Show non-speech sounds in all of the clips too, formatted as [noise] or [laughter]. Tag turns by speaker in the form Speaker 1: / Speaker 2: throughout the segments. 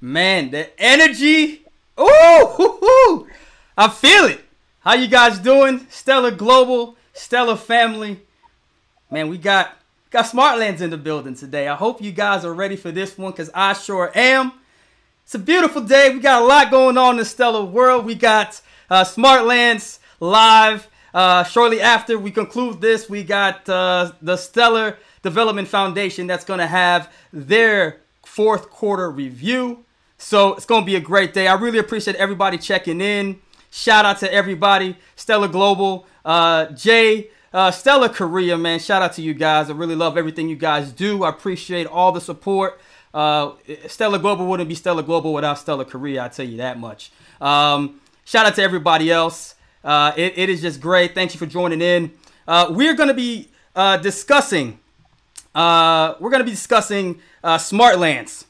Speaker 1: Man, the energy. Ooh, I feel it. How you guys doing? Stellar Global, Stellar Family. Man, we got got Smartlands in the building today. I hope you guys are ready for this one because I sure am. It's a beautiful day. We got a lot going on in the Stellar world. We got uh, Smartlands live. Uh, shortly after we conclude this, we got uh, the Stellar Development Foundation that's going to have their fourth quarter review. So it's going to be a great day. I really appreciate everybody checking in. Shout out to everybody. Stellar Global, uh, Jay, uh, Stellar Korea, man. Shout out to you guys. I really love everything you guys do. I appreciate all the support. Uh, Stellar Global wouldn't be Stellar Global without Stellar Korea. I tell you that much. Um, shout out to everybody else. Uh, it, it is just great. Thank you for joining in. Uh, we're going to be uh, discussing. Uh, we're going to be discussing uh, Smartlands,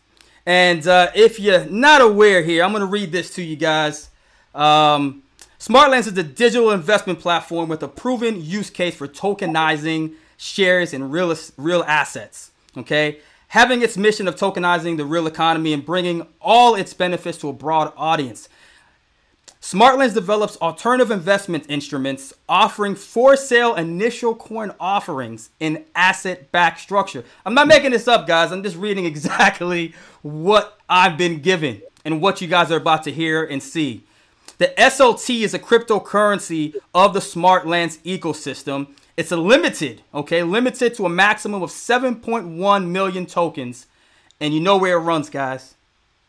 Speaker 1: and uh, if you're not aware here, I'm going to read this to you guys. Um, Smartlands is a digital investment platform with a proven use case for tokenizing shares and real real assets. Okay, having its mission of tokenizing the real economy and bringing all its benefits to a broad audience. Smartlands develops alternative investment instruments offering for sale initial coin offerings in asset backed structure. I'm not making this up, guys. I'm just reading [laughs] exactly what I've been given and what you guys are about to hear and see. The SOT is a cryptocurrency of the Smartlands ecosystem. It's a limited, okay, limited to a maximum of 7.1 million tokens. And you know where it runs, guys.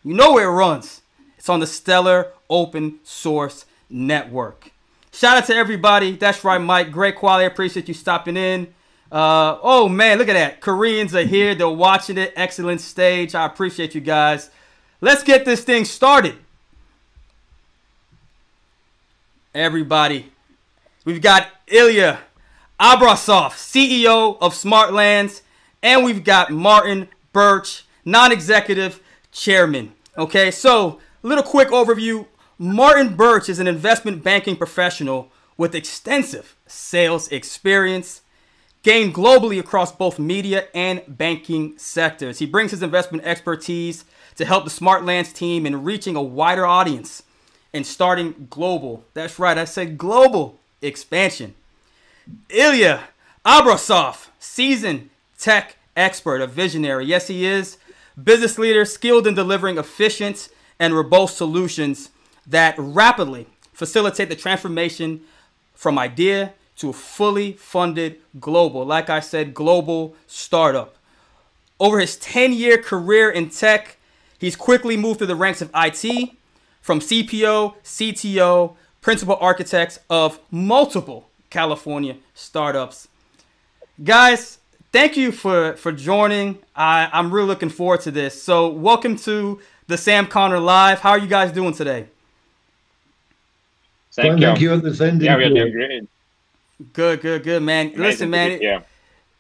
Speaker 1: You know where it runs. It's on the Stellar Open Source Network. Shout out to everybody. That's right, Mike. Great quality. Appreciate you stopping in. Uh, oh man, look at that. Koreans are here. They're watching it. Excellent stage. I appreciate you guys. Let's get this thing started. Everybody. We've got Ilya Abrasov, CEO of Smartlands, and we've got Martin Birch, non-executive chairman. Okay, so little quick overview. Martin Birch is an investment banking professional with extensive sales experience, gained globally across both media and banking sectors. He brings his investment expertise to help the Smartlands team in reaching a wider audience and starting global. That's right, I said global expansion. Ilya Abrasov, seasoned tech expert, a visionary. Yes, he is. Business leader, skilled in delivering efficient and robust solutions that rapidly facilitate the transformation from idea to a fully funded global, like I said, global startup. Over his 10 year career in tech, he's quickly moved through the ranks of IT from CPO, CTO, principal architects of multiple California startups. Guys, thank you for, for joining. I, I'm really looking forward to this. So, welcome to the Sam Connor Live. How are you guys doing today?
Speaker 2: Thank,
Speaker 3: Thank you. at the
Speaker 2: Yeah, we are doing great.
Speaker 1: Good, good, good, man.
Speaker 2: Amazing
Speaker 1: Listen, man.
Speaker 2: be here.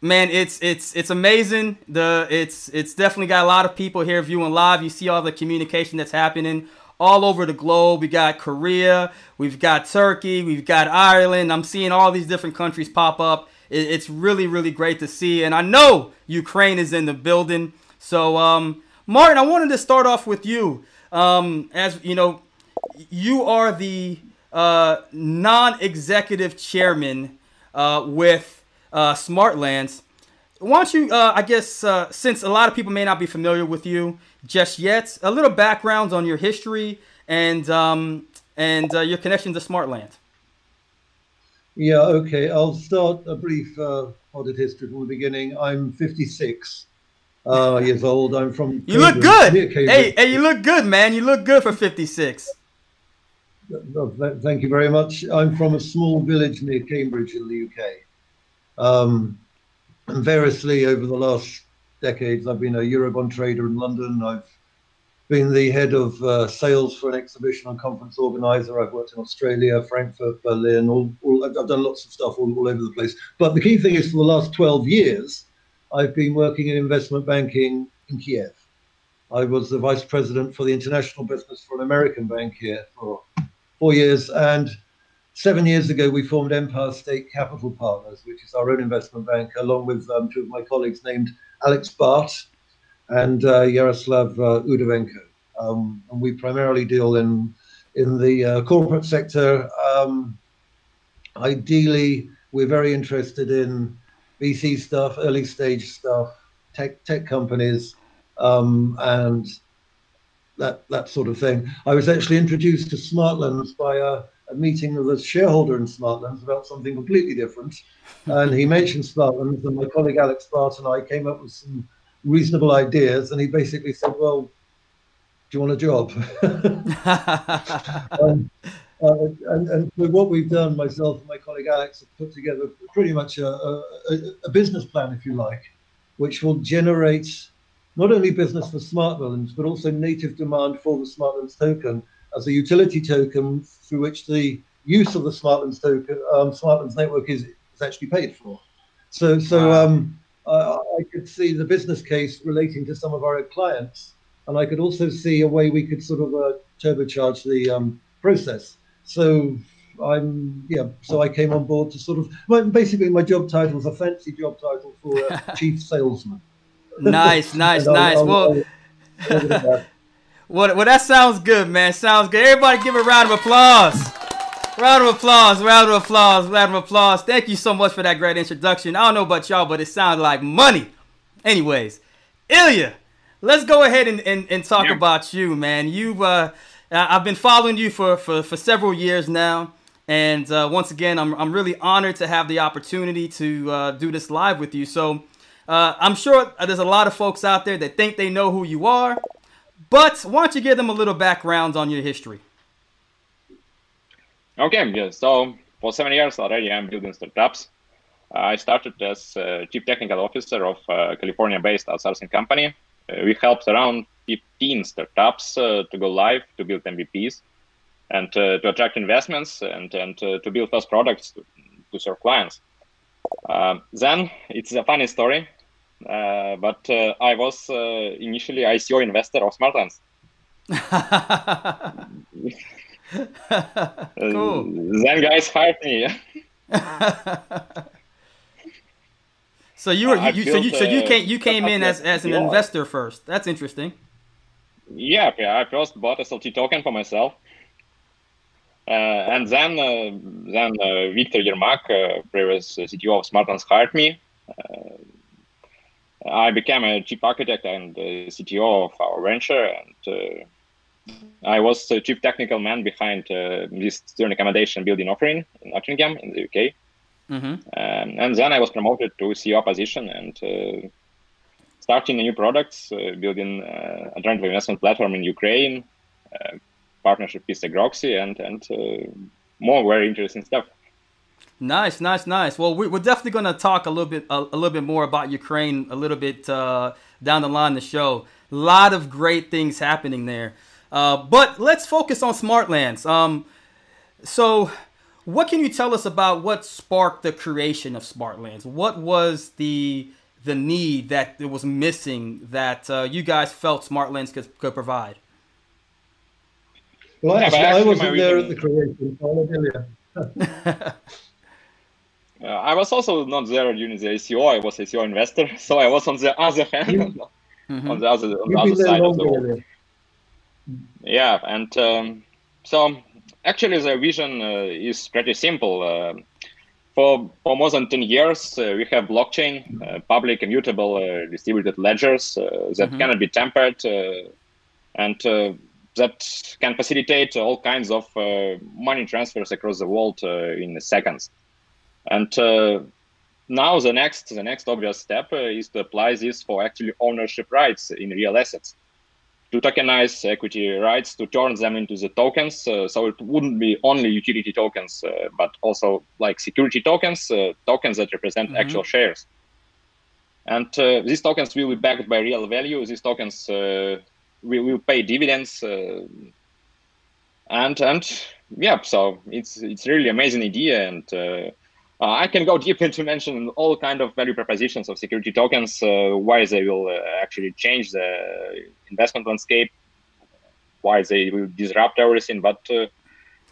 Speaker 1: Man, it's it's it's amazing. The it's it's definitely got a lot of people here viewing live. You see all the communication that's happening all over the globe. We got Korea, we've got Turkey, we've got Ireland. I'm seeing all these different countries pop up. It, it's really really great to see, and I know Ukraine is in the building. So, um, Martin, I wanted to start off with you. Um, as you know, you are the uh, non-executive chairman uh, with uh, Smartlands. Why don't you, uh, I guess, uh, since a lot of people may not be familiar with you just yet, a little background on your history and um, and uh, your connection to Smartlands.
Speaker 3: Yeah, okay. I'll start a brief audit history from the beginning. I'm 56 uh, years old. I'm from.
Speaker 1: You look good. Hey, hey, you look good, man. You look good for 56.
Speaker 3: Thank you very much. I'm from a small village near Cambridge in the UK. Um, and variously over the last decades, I've been a Eurobond trader in London. I've been the head of uh, sales for an exhibition and conference organizer. I've worked in Australia, Frankfurt, Berlin. All, all, I've I've done lots of stuff all, all over the place. But the key thing is, for the last 12 years, I've been working in investment banking in Kiev. I was the vice president for the international business for an American bank here for four years. And seven years ago, we formed Empire State Capital Partners, which is our own investment bank, along with um, two of my colleagues named Alex Bart and uh, Yaroslav uh, Udovenko. um, and we primarily deal in in the uh, corporate sector. Um, ideally, we're very interested in VC stuff, early stage stuff, tech tech companies, um, and that that sort of thing. I was actually introduced to Smartlands by a, a meeting with a shareholder in Smartlands about something completely different, and he mentioned Smartlands, and my colleague Alex Bart and I came up with some reasonable ideas, and he basically said, "Well, do you want a job?" [laughs] um, uh, and, what we've done, myself and my colleague Alex, have put together pretty much a, a, a business plan, if you like, which will generate not only business for Smartlands, but also native demand for the Smartlands token as a utility token through which the use of the Smartlands token, um, Smartlands network is, is actually paid for. So, so um, I, I could see the business case relating to some of our clients, and I could also see a way we could sort of uh, turbocharge the um, process. So I'm yeah. So I came on board to sort of well, basically my job title is a fancy job title for a [laughs] chief salesman.
Speaker 1: Nice, [laughs] nice, nice. I'll, well, I'll, [laughs] well, well, that sounds good, man. Sounds good. Everybody, give a round of applause. Round of applause, round of applause, round of applause. Thank you so much for that great introduction. I don't know about y'all, but it sounded like money. Anyways, Ilya, let's go ahead and, and, and talk yeah. about you, man. You've uh, I've been following you for, for, for several years now. And uh, once again, I'm, I'm really honored to have the opportunity to uh, do this live with you. So uh, I'm sure there's a lot of folks out there that think they know who you are. But why don't you give them a little background on your history?
Speaker 2: Okay, yeah. So for seven years already, I'm building startups. I started as chief technical officer of a California-based outsourcing company. Uh, we helped around 15 startups uh, to go live, to build MVPs, and uh, to attract investments and, and to build first products to, to serve clients. Um, then it's a funny story, but I was initially ICO investor of Smartlands. [laughs] cool. then guys hired me. [laughs]
Speaker 1: So you were you, so you so you came you came in as, as an investor first. That's interesting.
Speaker 2: Yeah, yeah. I first bought SLT token for myself, uh, and then uh, then uh, Victor Yermak, uh, previous CTO of Smartlands, hired me. Uh, I became a chief architect and CTO of our venture, and uh, I was the chief technical man behind this student accommodation building offering in Nottingham in the UK. Mm-hmm. Um, and then I was promoted to CEO position and uh, a new products, uh, building uh, a joint investment platform in Ukraine, uh, partnership with Groxy, and and uh, more very interesting stuff.
Speaker 1: Nice, nice, nice. Well, we, are definitely going to talk a little bit a, a, little bit more about Ukraine a little bit uh, down the line in the show. A lot of great things happening there. but let's focus on Smartlands. Um, so what can you tell us about what sparked the creation of Smartlands? What was the the need that it was missing that uh, you guys felt Smartlands could, could provide?
Speaker 3: Well, actually, yeah, actually I wasn't there at the creation.
Speaker 2: uh, [laughs] I was also not there during the ICO. I was ICO investor, [laughs] so I was on the other hand, mm-hmm. [laughs] on the other, on the other side of the world. Yeah, and um, so actually, the vision uh, is pretty simple. Uh, for, for more than 10 years, uh, we have blockchain, public immutable distributed ledgers that mm-hmm. cannot be tampered and that can facilitate all kinds of money transfers across the world in seconds. And now the next the next obvious step uh, is to apply this for actually ownership rights in real assets to tokenize equity rights to turn them into the tokens. Uh, so it wouldn't be only utility tokens, uh, but also like security tokens, uh, tokens that represent mm-hmm. actual shares. And uh, these tokens will be backed by real value. These tokens uh, will, will pay dividends. Uh, and and yeah, so it's it's really amazing idea and uh, I can go deep into mention all kind of value propositions of security tokens, uh, why they will uh, actually change the investment landscape, why they will disrupt everything. But uh,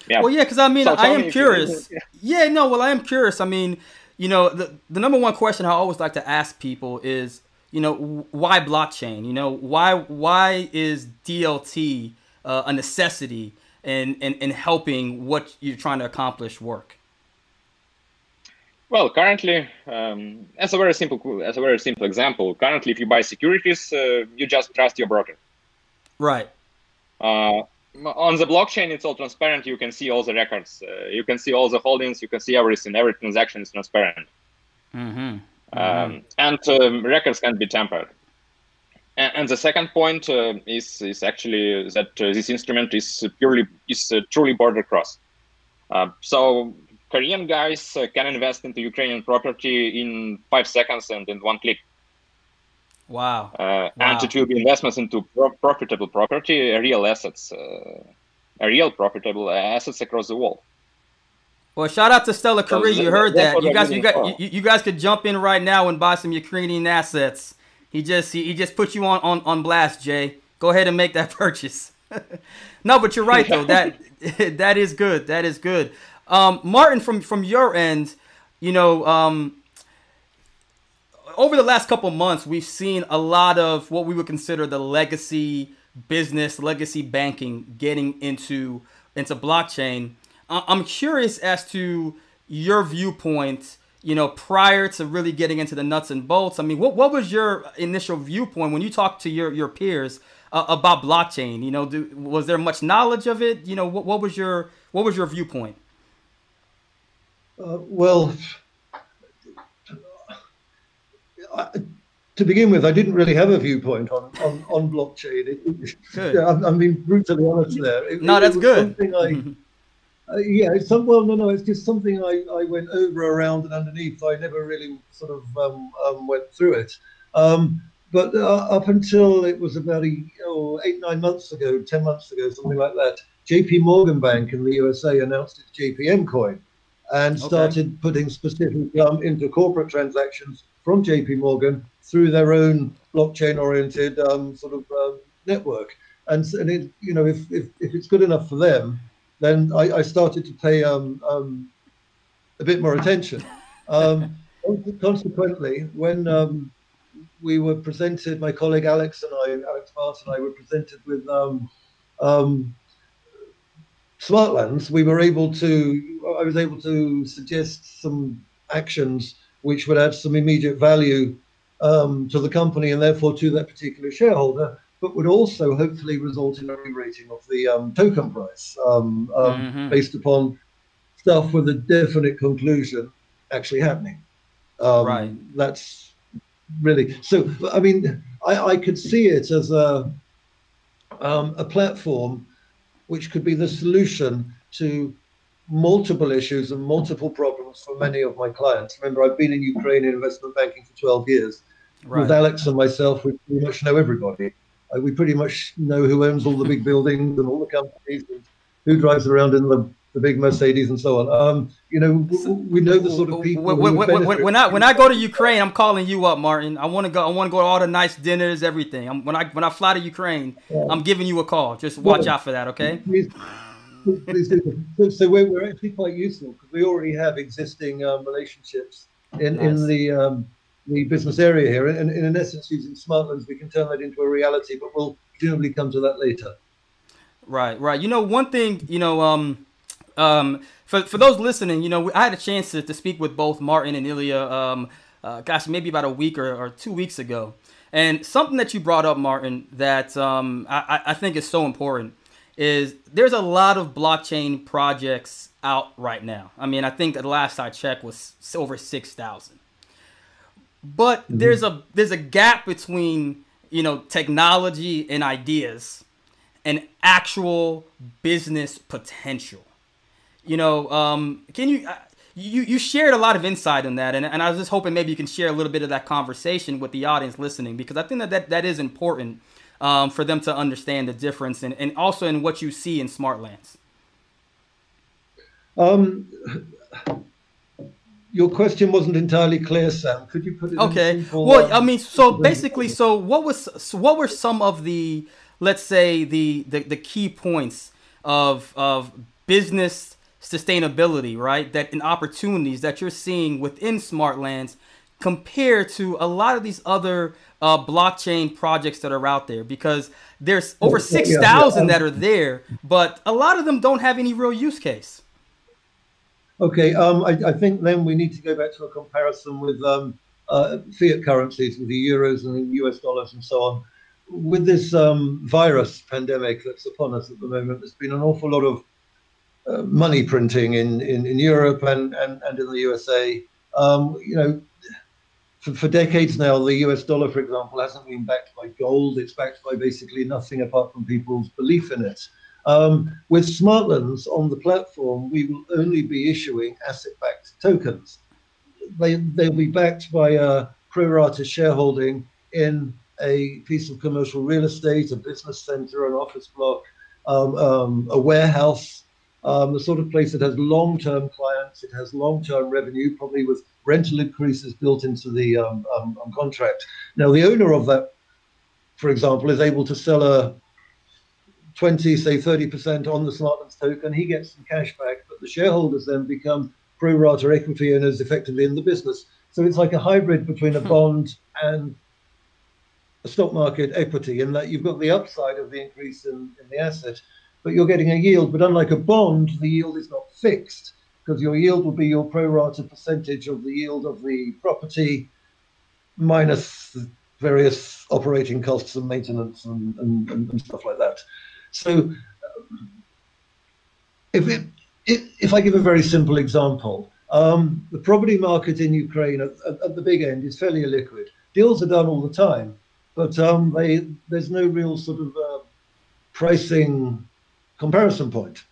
Speaker 1: yeah. Well, yeah, because I mean, so I am curious. yeah. yeah, no, well, I am curious. I mean, you know, the the number one question I always like to ask people is, you know, why blockchain? You know, why why is DLT uh, a necessity in, in in helping what you're trying to accomplish work?
Speaker 2: Well, currently, um, as a very simple as a very simple example, currently, if you buy securities, uh, you just trust your broker.
Speaker 1: Right.
Speaker 2: Uh, on the blockchain, it's all transparent. You can see all the records. Uh, you can see all the holdings. You can see everything. Every transaction is transparent.
Speaker 1: Mm-hmm.
Speaker 2: Mm-hmm. Um, and um, records can't be tampered. And, and the second point uh, is is actually that uh, this instrument is purely is uh, truly border cross. so Korean guys uh, can invest into Ukrainian property in five seconds and in one click.
Speaker 1: Wow.
Speaker 2: Uh, wow. And it will be investments into pro- profitable property, real assets, uh, real profitable assets across the world.
Speaker 1: Well, shout out to Stellar Korea. You heard that. You guys, you got, you, you, guys could jump in right now and buy some Ukrainian assets. He just, he, he just put you on, on, on blast, Jay. Go ahead and make that [laughs] purchase. [laughs] no, but you're right though. That, [laughs] that is good. That is good. Um, Martin, from from your end, you know, um, over the last couple months, we've seen a lot of what we would consider the legacy business, legacy banking, getting into into blockchain. I'm curious as to your viewpoint. You know, prior to really getting into the nuts and bolts, I mean, what what was your initial viewpoint when you talked to your your peers uh, about blockchain? You know, do, was there much knowledge of it? You know, what what was your what was your viewpoint?
Speaker 3: Uh, well, I, to begin with, I didn't really have a viewpoint on on, on blockchain. It, yeah, I'm, I'm, being brutally honest there.
Speaker 1: It, no, that's good.
Speaker 3: I, uh, yeah, it's some, well, no, no, it's just something I, I went over, around, and underneath. I never really sort of um, um, went through it. Um, but uh, up until it was about a, oh, eight, nine months ago, 10 months ago, something like that, JP Morgan Bank in the USA announced its JPM coin and started okay. putting specific um, into corporate transactions from JP Morgan through their own blockchain oriented um, sort of um, network. And, and it, you know, if, if, if it's good enough for them, then I, I started to pay um, um, a bit more attention. Um, [laughs] consequently, when we were presented, my colleague Alex and I, Alex Bart and I were presented with um, um, Smartlands, we were able to, I was able to suggest some actions which would add some immediate value um, to the company and therefore to that particular shareholder, but would also hopefully result in a re-rating of the um, token price um, um mm-hmm. based upon stuff with a definite conclusion actually happening. Um,
Speaker 1: right.
Speaker 3: That's really so. I mean, I, I could see it as a um, a platform which could be the solution to multiple issues and multiple problems for many of my clients. Remember, I've been in Ukraine in investment banking for 12 years. Right. With Alex and myself, we pretty much know everybody. Uh, we pretty much know who owns all the big buildings and all the companies and who drives around in the the big Mercedes and so on. Um, you know, we know the sort of people.
Speaker 1: When, when, when, I when I go to Ukraine, I'm calling you up, Martin. I want to go. I want to go to all the nice dinners, everything. I'm, when I when I fly to Ukraine, yeah. I'm giving you a call. Just watch well, out for that, okay?
Speaker 3: Please, please. So, so we're, we're actually quite useful because we already have existing um, relationships in nice. in the um, the business area here, and, and in essence, using smart Smartlands, we can turn that into a reality. But we'll presumably come to that later.
Speaker 1: Right, right. You know, one thing, you know, um um, for, for those listening, you know, I had a chance to, to speak with both Martin and Ilya, um, uh, gosh, maybe about a week or, or two weeks ago. And something that you brought up, Martin, that um, I, I think is so important is there's a lot of blockchain projects out right now. I mean, I think the last I checked was over 6,000. But mm-hmm. there's a there's a gap between, you know, technology and ideas and actual business potential you know, um, can you, uh, you, you shared a lot of insight on that, and, and I was just hoping maybe you can share a little bit of that conversation with the audience listening, because I think that that, that is important um, for them to understand the difference and, and also in what you see in Smartlands.
Speaker 3: Um, your question wasn't entirely clear, Sam. Could you put it?
Speaker 1: Okay. well, um, I mean, so basically, so what was, so what were some of the, let's say, the the, the key points of of business sustainability, right? That in opportunities that you're seeing within Smartlands compared to a lot of these other uh, blockchain projects that are out there? Because there's over 6,000 that are there, but a lot of them don't have any real use case.
Speaker 3: Okay, um, I, I, think then we need to go back to a comparison with um, uh, fiat currencies, with the euros and the US dollars and so on. With this um, virus pandemic that's upon us at the moment, there's been an awful lot of uh, money printing in, in, in Europe and, and, and in the USA. Um, you know, for, for, decades now, the US dollar, for example, hasn't been backed by gold. It's backed by basically nothing apart from people's belief in it. Um, with Smartlands on the platform, we will only be issuing asset-backed tokens. They, they'll be backed by a pro rata shareholding in a piece of commercial real estate, a business center, an office block, um, um, a warehouse, um, the sort of place that has long-term clients, it has long-term revenue, probably with rental increases built into the um, um, um, contract. Now, the owner of that, for example, is able to sell a 20, say 30% on the Smartlands token. He gets some cash back, but the shareholders then become pro rata equity owners effectively in the business. So it's like a hybrid between a bond and a stock market equity in that you've got the upside of the increase in, in the asset, but you're getting a yield. But unlike a bond, the yield is not fixed because your yield will be your pro rata percentage of the yield of the property minus various operating costs and maintenance and, and, and stuff like that. So if it, if I give a very simple example, um, the property market in Ukraine at, at, at, the big end is fairly illiquid. Deals are done all the time, but um, they, there's no real sort of uh, pricing comparison point.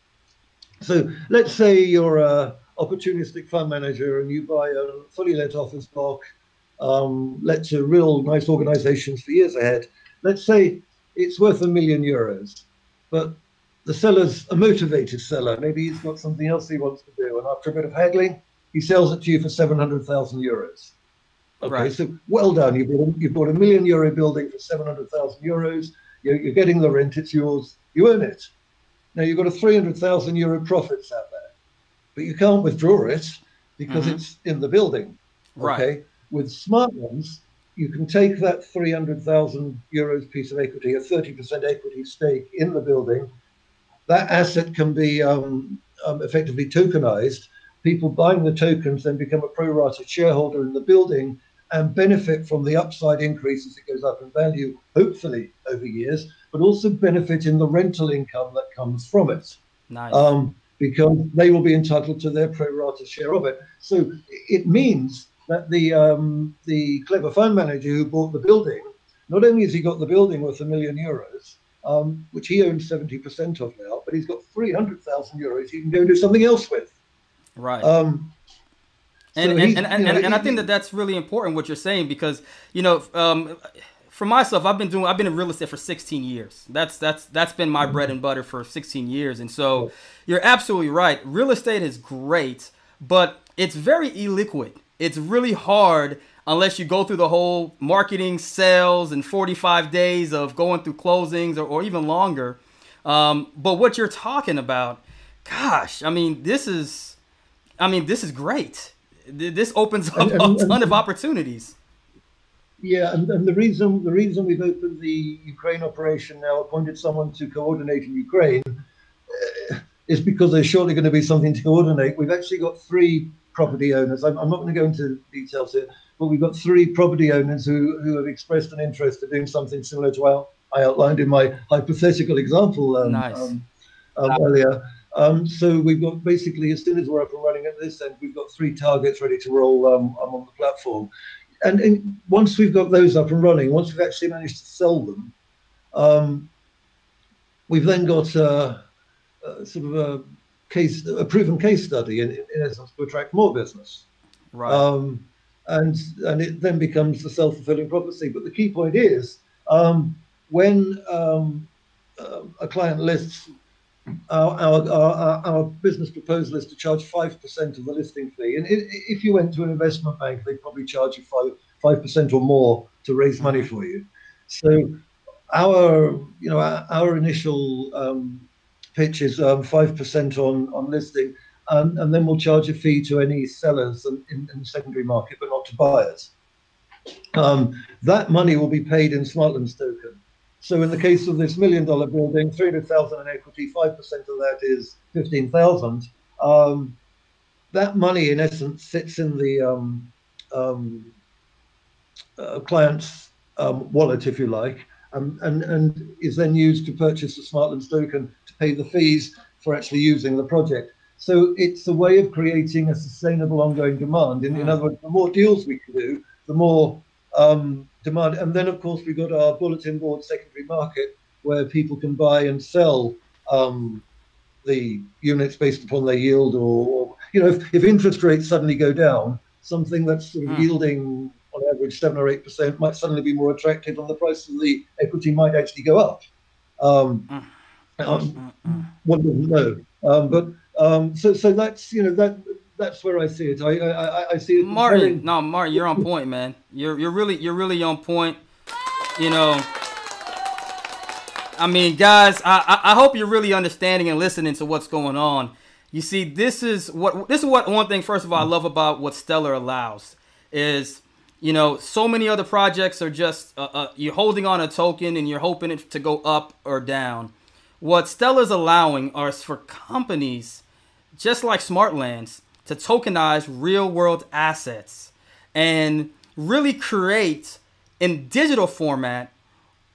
Speaker 3: So let's say you're a opportunistic fund manager and you buy a fully let office block, um, let to real nice organizations for years ahead. Let's say it's worth a million euros. But the seller's a motivated seller. Maybe he's got something else he wants to do. And after a bit of haggling, he sells it to you for 700,000 euros. Okay, right. so well done. You bought, you bought a million euro building for 700,000 euros. You're, you're getting the rent, it's yours. You own it. Now you've got a 300,000 euro profits out there, but you can't withdraw it because mm-hmm. it's in the building.
Speaker 1: Right. Okay.
Speaker 3: With Smartlands, you can take that 300,000 euros piece of equity, a 30% equity stake in the building. That asset can be um, um, effectively tokenized. People buying the tokens then become a pro rata shareholder in the building and benefit from the upside increase as it goes up in value, hopefully over years, but also benefit in the rental income that comes from it.
Speaker 1: Nice.
Speaker 3: Um, because they will be entitled to their pro rata share of it. So it means that the um, the clever fund manager who bought the building, not only has he got the building worth a million euros, um, which he owns 70% of now, but he's got 300,000 euros he can go and do something else with.
Speaker 1: Right. Um, and, so and, and, and, know, and, I think that that's really important what you're saying because, you know, um, for myself, I've been doing, I've been in real estate for 16 years. That's, that's, that's been my bread and butter for 16 years. And so you're absolutely right. Real estate is great, but it's very illiquid it's really hard unless you go through the whole marketing, sales, and 45 days of going through closings or, or even longer. Um, but what you're talking about, gosh, I mean, this is, I mean, this is great. This opens up a ton of opportunities.
Speaker 3: Yeah, and, and the reason the reason we've opened the Ukraine operation now, appointed someone to coordinate in Ukraine, uh, is because there's surely going to be something to coordinate. We've actually got three property owners. I'm, I'm not going to go into details here, but we've got three property owners who, who have expressed an interest in doing something similar to what I outlined in my hypothetical example um,
Speaker 1: nice.
Speaker 3: um, um, earlier. Um, so we've got basically, as soon as we're up and running at this end, we've got three targets ready to roll um, on the platform. And, and, once we've got those up and running, once we've actually managed to sell them, um, we've then got uh, uh, sort of a case, a proven case study in, in essence to attract more business.
Speaker 1: Right. Um,
Speaker 3: and and it then becomes the self-fulfilling prophecy. But the key point is um, when um, uh, a client lists our, our, our, business proposal is to charge 5% of the listing fee. And if you went to an investment bank, they'd probably charge you 5, 5% or more to raise money for you. So our, you know, our, our initial um, pitch is um, 5% on, on listing. Um, and then we'll charge a fee to any sellers in, in, the secondary market, but not to buyers. um, that money will be paid in Smartlands token. So in the case of this million dollar building, 300,000 in equity, 5% of that is 15,000. Um, that money in essence sits in the um, um, uh, client's um, wallet, if you like, and, and, and is then used to purchase the Smartlands token to pay the fees for actually using the project. So it's a way of creating a sustainable ongoing demand. In, in other words, the more deals we can do, the more um, demand. And then, of course, we've got our bulletin board secondary market where people can buy and sell um, the units based upon their yield or, or you know, if, if, interest rates suddenly go down, something that's sort of mm. yielding on average seven or eight percent might suddenly be more attractive and the price of the equity might actually go up. Um, mm. um, one doesn't know. Um, but um, so so that's you know that that's where I see it. I I, I see it.
Speaker 1: Martin, no, Martin, you're on point, man. You're you're really you're really on point. You know. I mean, guys, I, I hope you're really understanding and listening to what's going on. You see, this is what this is what one thing. First of all, I love about what Stellar allows is, you know, so many other projects are just uh, uh, you're holding on a token and you're hoping it to go up or down. What Stellar's allowing are for companies, just like Smartlands, to tokenize real world assets and really create in digital format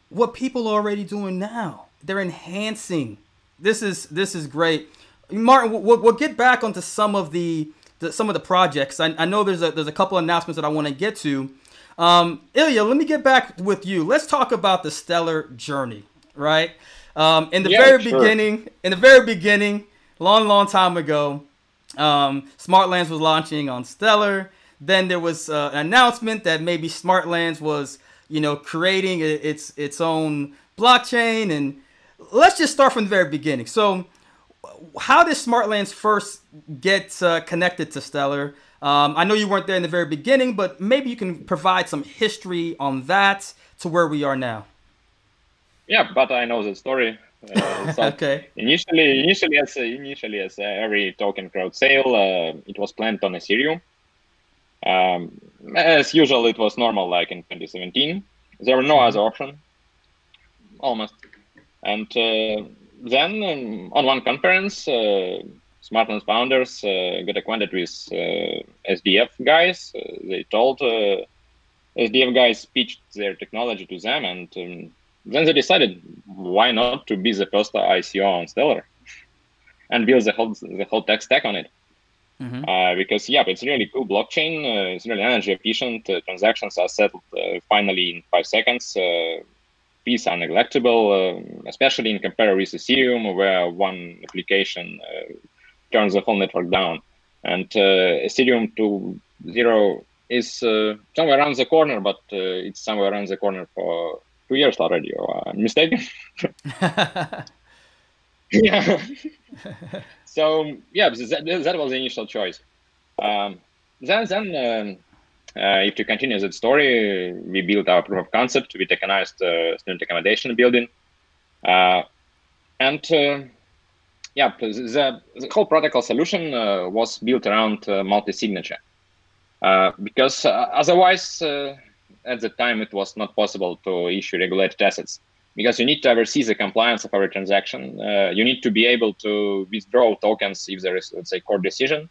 Speaker 1: what people are already doing now. They're enhancing. This is this is great. Martin, we'll, we'll get back onto some of the, the some of the projects. I, I, know there's a there's a couple announcements that I want to get to. Um, Ilya, let me get back with you. Let's talk about the stellar journey, right? Um, in the yeah, very sure. beginning, in the very beginning, long, long time ago, um, Smartlands was launching on Stellar. Then there was uh, an announcement that maybe Smartlands was, you know, creating its its own blockchain. And let's just start from the very beginning. So, how did Smartlands first get uh, connected to Stellar? Um, I know you weren't there in the very beginning, but maybe you can provide some history on that to where we are now.
Speaker 2: Yeah, but I know the story. Uh, so [laughs]
Speaker 1: okay.
Speaker 2: Initially, initially as initially as every token crowd sale, uh, it was planned on Ethereum. Um, as usual, it was normal like in 2017. There were no mm-hmm. other option, almost. And uh, then um, on one conference, uh, Smartlands founders uh, got acquainted with uh, SDF guys. they told SDF guys pitched their technology to them and um, then they decided why not to be the first ICO on Stellar and build the whole the whole tech stack on it. Mm-hmm. Uh, because yeah, it's really cool blockchain. Uh, it's really energy efficient. Uh, transactions are settled uh, finally in five seconds. Uh, fees are neglectable, uh, especially in comparison with Ethereum, where one application turns the whole network down. And Ethereum to zero is somewhere around the corner, but it's somewhere around the corner for two years already, or I'm mistaken. yeah. [laughs] [laughs] so yeah, that, that was the initial choice. Um, then then um, uh, if to continue that story, we built our proof of concept. We tokenized uh, student accommodation building, uh, and uh, yeah, the, the, whole protocol solution uh, was built around uh, multi-signature because otherwise at the time it was not possible to issue regulated assets because you need to oversee the compliance of every transaction. Uh, you need to be able to withdraw tokens if there is, let's say, court decision.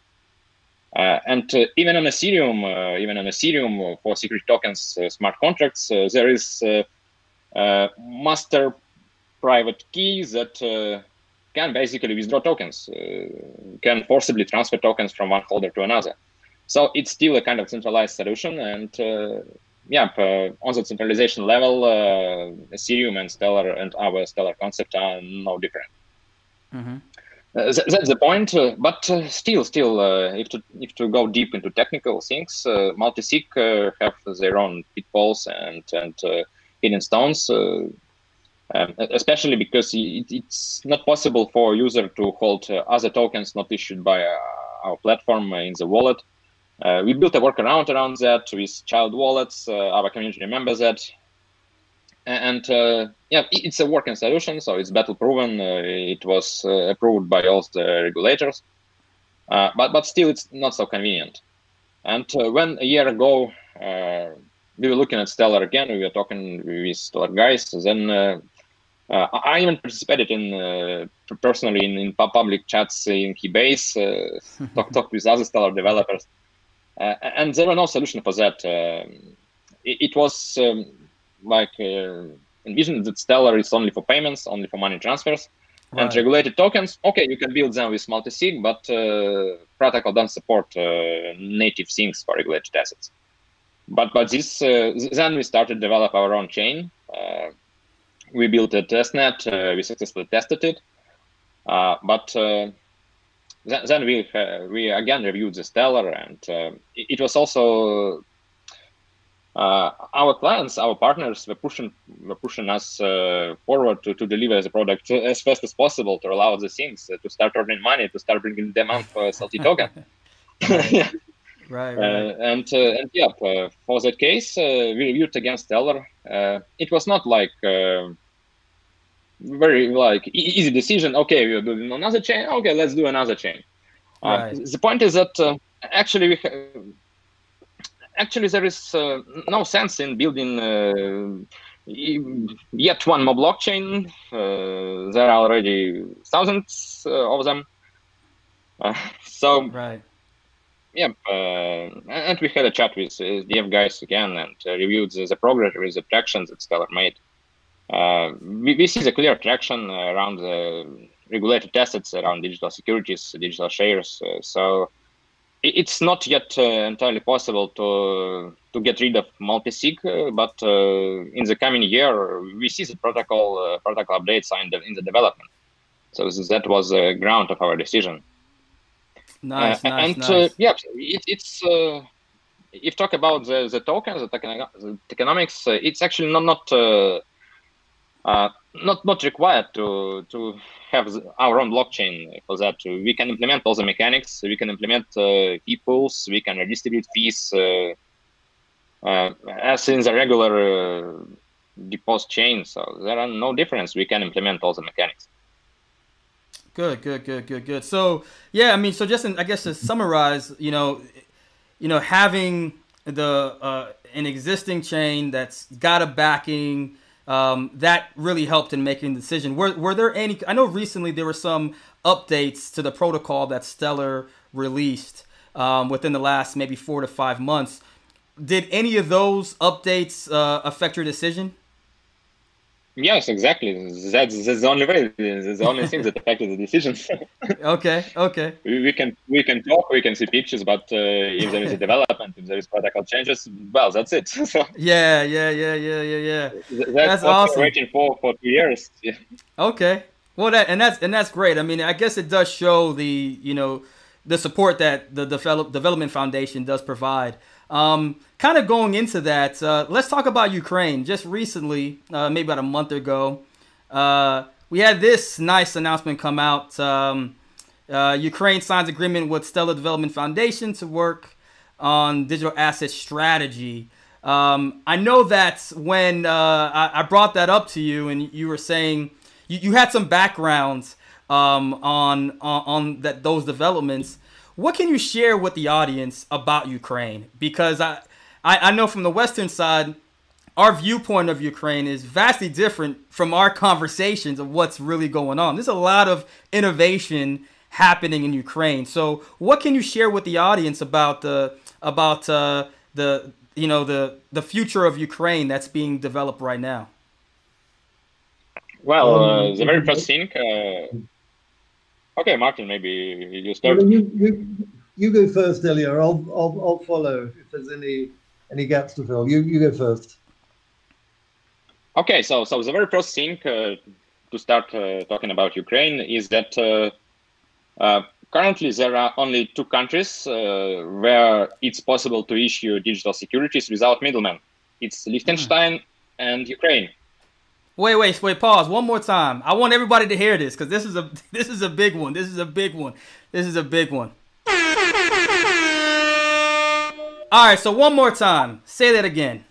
Speaker 2: Uh, and uh, even on Ethereum, uh, even on Ethereum for security tokens, uh, smart contracts, uh, there is master private key that can basically withdraw tokens, can forcibly transfer tokens from one holder to another. So it's still a kind of centralized solution, and yeah, on the centralization level, uh, Ethereum and Stellar and our Stellar concept are no different. Mm-hmm. Uh, th- that's the point. Uh, but uh, still, still, uh, if to if to go deep into technical things, uh, multi-sig have their own pitfalls and and hidden stones. Um, especially because it, it's not possible for a user to hold other tokens not issued by our platform in the wallet uh, we built a workaround around that with child wallets. Uh, our community remembers that. And uh, yeah, it's a working solution, so it's battle proven. Uh, it was uh, approved by all the regulators, but but still, it's not so convenient. And when a year ago we were looking at Stellar again. We were talking with Stellar guys. Then uh, uh, I even participated in uh, personally in, in, public chats in Keybase, uh, [laughs] talk talk with other Stellar developers, uh, and there were no solution for that. Um, it, it, was um, like uh, envisioned that Stellar is only for payments, only for money transfers, right. and regulated tokens. Okay, you can build them with multi-sig, but protocol doesn't support native things for regulated assets. But but this then we started to develop our own chain we built a testnet. Uh, we successfully tested it, uh, but uh, then, then, we uh, we again reviewed the Stellar, and uh, it, it, was also uh, our clients, our partners were pushing were pushing us forward to, to deliver the product as fast as possible to allow the things to start earning money, to start bringing demand for SLT token. [laughs] [laughs]
Speaker 1: yeah. Right, right. Uh,
Speaker 2: and uh, and yeah, uh, for that case, we reviewed against Stellar. it was not like um, very like easy decision. Okay, we're doing another chain. Okay, let's do another chain. Uh, right. Uh, the point is that uh, actually we actually there is uh, no sense in building uh, yet one more blockchain. Uh, there are already thousands of them. [laughs] so
Speaker 1: right.
Speaker 2: Yeah, and we had a chat with the dev guys again and reviewed the, the progress with the tractions that Stellar made. Uh, we, we, see the clear traction around the regulated assets, around digital securities, digital shares. Uh, so it's not yet uh, entirely possible to to get rid of multi-sig, but in the coming year, we see the protocol protocol updates in the, in the development. So that was the ground of our decision.
Speaker 1: Nice, uh, nice,
Speaker 2: and
Speaker 1: nice. Uh,
Speaker 2: yeah, it, it's uh, if talk about the, the tokens, the, token, the economics, it's actually not not uh, not not required to to have our own blockchain for that. We can implement all the mechanics. We can implement uh, fee pools. We can redistribute fees uh, uh, as in the regular uh, deposit chain. So there are no difference. We can implement all the mechanics.
Speaker 1: Good, good, good, good, good. So yeah, I mean, so just in, I guess to summarize, you know, you know, having the uh, an existing chain that's got a backing um, that really helped in making the decision. Were, were there any? I know recently there were some updates to the protocol that Stellar released um, within the last maybe four to five months. Did any of those updates uh, affect your decision?
Speaker 2: Yes, exactly. That's, that's the only way. That's the only thing that [laughs] affected the decision. [laughs]
Speaker 1: okay. Okay.
Speaker 2: We, we, can we can talk, we can see pictures, but uh, if there is a development, if there is protocol changes, well, that's it. [laughs] so,
Speaker 1: yeah, yeah, yeah, yeah, yeah, yeah.
Speaker 2: That's, that's awesome. We're waiting for for two years. Yeah.
Speaker 1: Okay. Well, that and that's and that's great. I mean, I guess it does show the you know the support that the develop, development foundation does provide. Um, kind of going into that, uh, let's talk about Ukraine. Just recently, uh, maybe about a month ago, uh, we had this nice announcement come out. Um, uh, Ukraine signs agreement with Stellar Development Foundation to work on digital asset strategy. Um, I know that when uh, I, I, brought that up to you, and you were saying you, you had some backgrounds um, on, on on that those developments. What can you share with the audience about Ukraine? Because I, I, I know from the Western side, our viewpoint of Ukraine is vastly different from our conversations of what's really going on. There's a lot of innovation happening in Ukraine. So, what can you share with the audience about the about uh, the you know the the future of Ukraine that's being developed right now?
Speaker 2: Well, uh, the very first thing uh, Okay, Martin, maybe you start.
Speaker 3: Well, you, you, you go first, Ilya. I'll, I'll, I'll follow if there's any any gaps to fill. You, you go first.
Speaker 2: Okay, so so the very first thing uh, to start uh, talking about Ukraine is that uh, uh currently there are only two countries uh, where it's possible to issue digital securities without middlemen. It's Liechtenstein mm. and Ukraine.
Speaker 1: Wait, wait, wait. Pause. One more time. I want everybody to hear this because this is a [laughs] this is a big one. This is a big one. This is a big one. All right. So one more time. Say that again.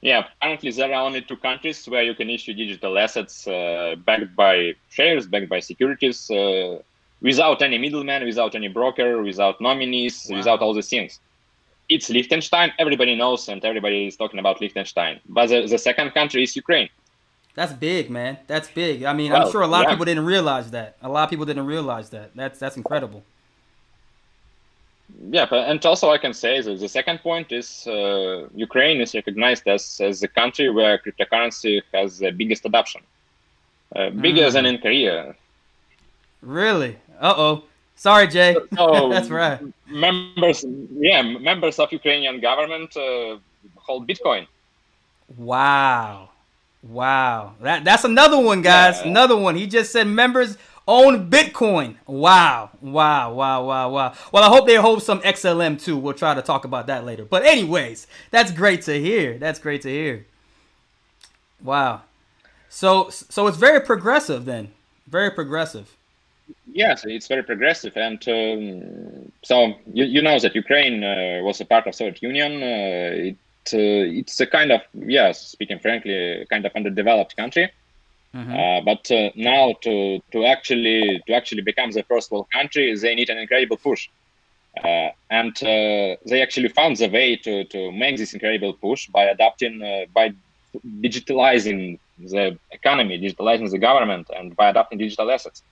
Speaker 2: Yeah. Currently, there are only two countries where you can issue digital assets uh, backed by shares, backed by securities, uh, without any middleman, without any broker, without nominees, wow. without all these things. It's Liechtenstein. Everybody knows and everybody is talking about Liechtenstein. But the, the second country is Ukraine.
Speaker 1: That's big, man. That's big. I mean, well, I'm sure a lot yeah. of people didn't realize that. A lot of people didn't realize that. That's that's incredible.
Speaker 2: Yeah, but, and also I can say that the second point is uh, Ukraine is recognized as, as the country where cryptocurrency has the biggest adoption, uh, bigger mm. than in Korea.
Speaker 1: Really? Uh oh. Sorry, Jay. So [laughs] That's right.
Speaker 2: Members, yeah, members of Ukrainian government uh, hold Bitcoin.
Speaker 1: Wow, wow. That that's another one, guys. Yeah. Another one. He just said members own Bitcoin. Wow, wow, wow, wow, wow. Well, I hope they hold some XLM too. We'll try to talk about that later. But anyways, that's great to hear. That's great to hear. Wow. So so it's very progressive then. Very progressive.
Speaker 2: Yes, it's very progressive, and um, so you, you know that Ukraine uh, was a part of Soviet Union. Uh, it uh, it's a kind of yes, speaking frankly, kind of underdeveloped country. Mm-hmm. Uh, but uh, now to to actually to actually become the first world country, they need an incredible push, uh, and they actually found the way to to make this incredible push by adapting by digitalizing the economy, digitalizing the government, and by adopting digital assets.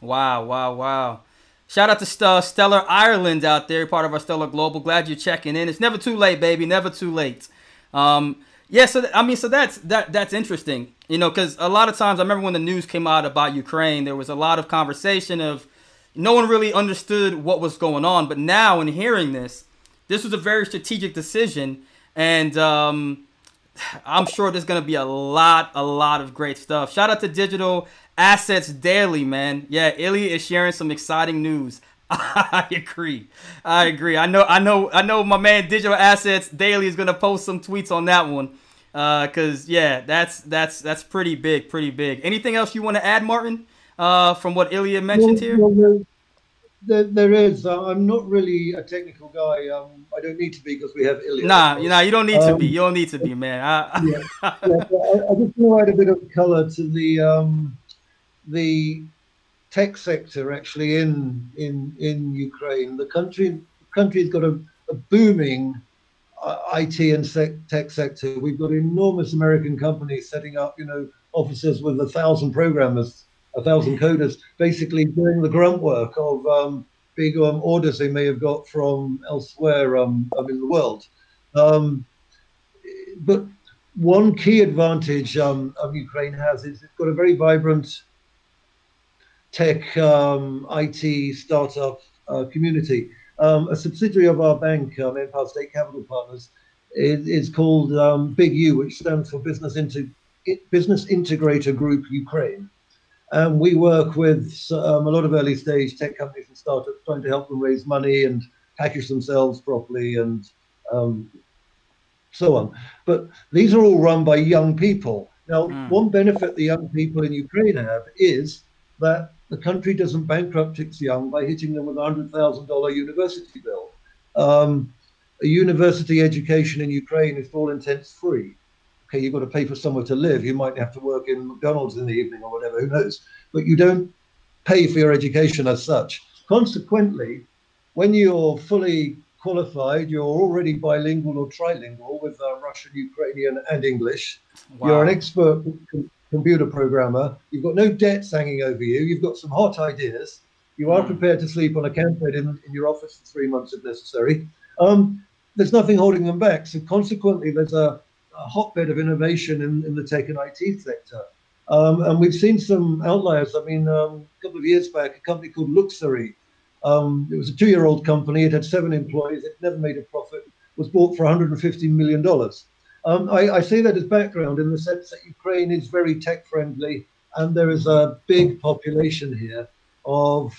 Speaker 1: Wow, wow, wow. Shout out to St- Stellar Ireland out there, part of our Stellar Global. Glad you're checking in. It's never too late, baby. Never too late. Um, yeah, so I mean, so that's that that's interesting, you know, because a lot of times I remember when the news came out about Ukraine, there was a lot of conversation of no one really understood what was going on. But now, in hearing this, this was a very strategic decision, and um, I'm sure there's gonna be a lot, a lot of great stuff. Shout out to Digital Assets Daily, man. Yeah, Ilya is sharing some exciting news. [laughs] I agree. I agree. I know. I know. I know. My man, Digital Assets Daily, is gonna post some tweets on that one. Uh, cause yeah, that's that's that's pretty big, pretty big. Anything else you want to add, Martin? Uh, from what Ilya mentioned here.
Speaker 3: There, there is. Uh, I'm not really a technical guy. Um, I don't need to be because we have Ilya.
Speaker 1: Nah, you know, you don't need um, to be. You don't need to be, man. I, [laughs]
Speaker 3: yeah, yeah I, I, just want to add a bit of color to the um, the tech sector actually in in in Ukraine. The country country's got a, a booming uh, IT and sec, tech sector. We've got enormous American companies setting up, you know, offices with a thousand programmers a thousand coders basically doing the grunt work of um, big um, orders they may have got from elsewhere um, um in the world. Um, but one key advantage um, of Ukraine has is it's got a very vibrant tech IT startup uh, community. a subsidiary of our bank, Empire State Capital Partners, is, is called Big U, which stands for Business, Inter- Business Integrator Group Ukraine. Um, we work with um, a lot of early stage tech companies and startups trying to help them raise money and package themselves properly and um, so on. But these are all run by young people. Now, mm. one benefit the young people in Ukraine have is that the country doesn't bankrupt its young by hitting them with a $100,000 university bill. Um, a university education in Ukraine is for all intents free okay, you've got to pay for somewhere to live. You might have to work in McDonald's in the evening or whatever, who knows? But you don't pay for your education as such. Consequently, when you're fully qualified, you're already bilingual or trilingual with uh, Russian, Ukrainian, and English. Wow. You're an expert computer programmer. You've got no debts hanging over you. You've got some hot ideas. You are mm. prepared to sleep on a camp bed in, in your office for three months if necessary. Um, there's nothing holding them back. So consequently, there's a a hotbed of innovation in, in the tech and IT sector. Um, and we've seen some outliers. I mean, um, a couple of years back, a company called Looksery, um, it was a two-year-old company. It had seven employees. It never made a profit. Was bought for 150 million dollars. Um, I, I say that as background in the sense that Ukraine is very tech-friendly, and there is a big population here of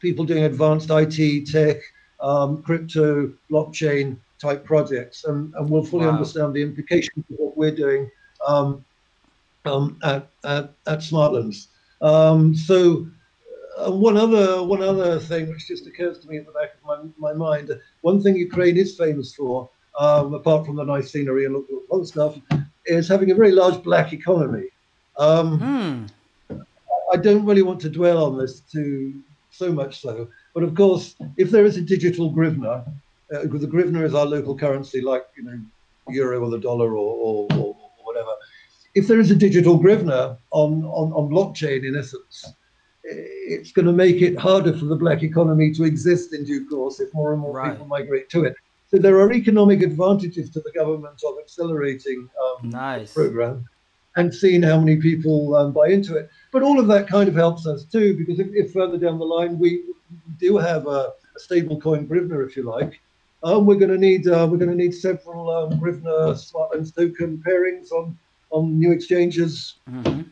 Speaker 3: people doing advanced IT, tech, um, crypto, blockchain, type projects, and, and we'll fully wow. understand the implications of what we're doing um, um, at, at, at Smartlands. Um, so uh, one other one other thing which just occurs to me at the back of my, my mind, one thing Ukraine is famous for, um, apart from the nice scenery and all other stuff, is having a very large black economy. Hmm. I don't really want to dwell on this too so much so, but of course, if there is a digital hryvnia, uh, the hryvnia is our local currency, like you know, euro or the dollar or, or, or, whatever. If there is a digital hryvnia on, on, on blockchain, in essence, it's going to make it harder for the black economy to exist in due course if more and more right. people migrate to it. So there are economic advantages to the government of accelerating um, nice. the program and seeing how many people um, buy into it. But all of that kind of helps us too, because if, if further down the line we do have a, a stable coin hryvnia, if you like, um, we're going to need uh, we're going to need several um, hryvnia and token pairings on on new exchanges. Mm-hmm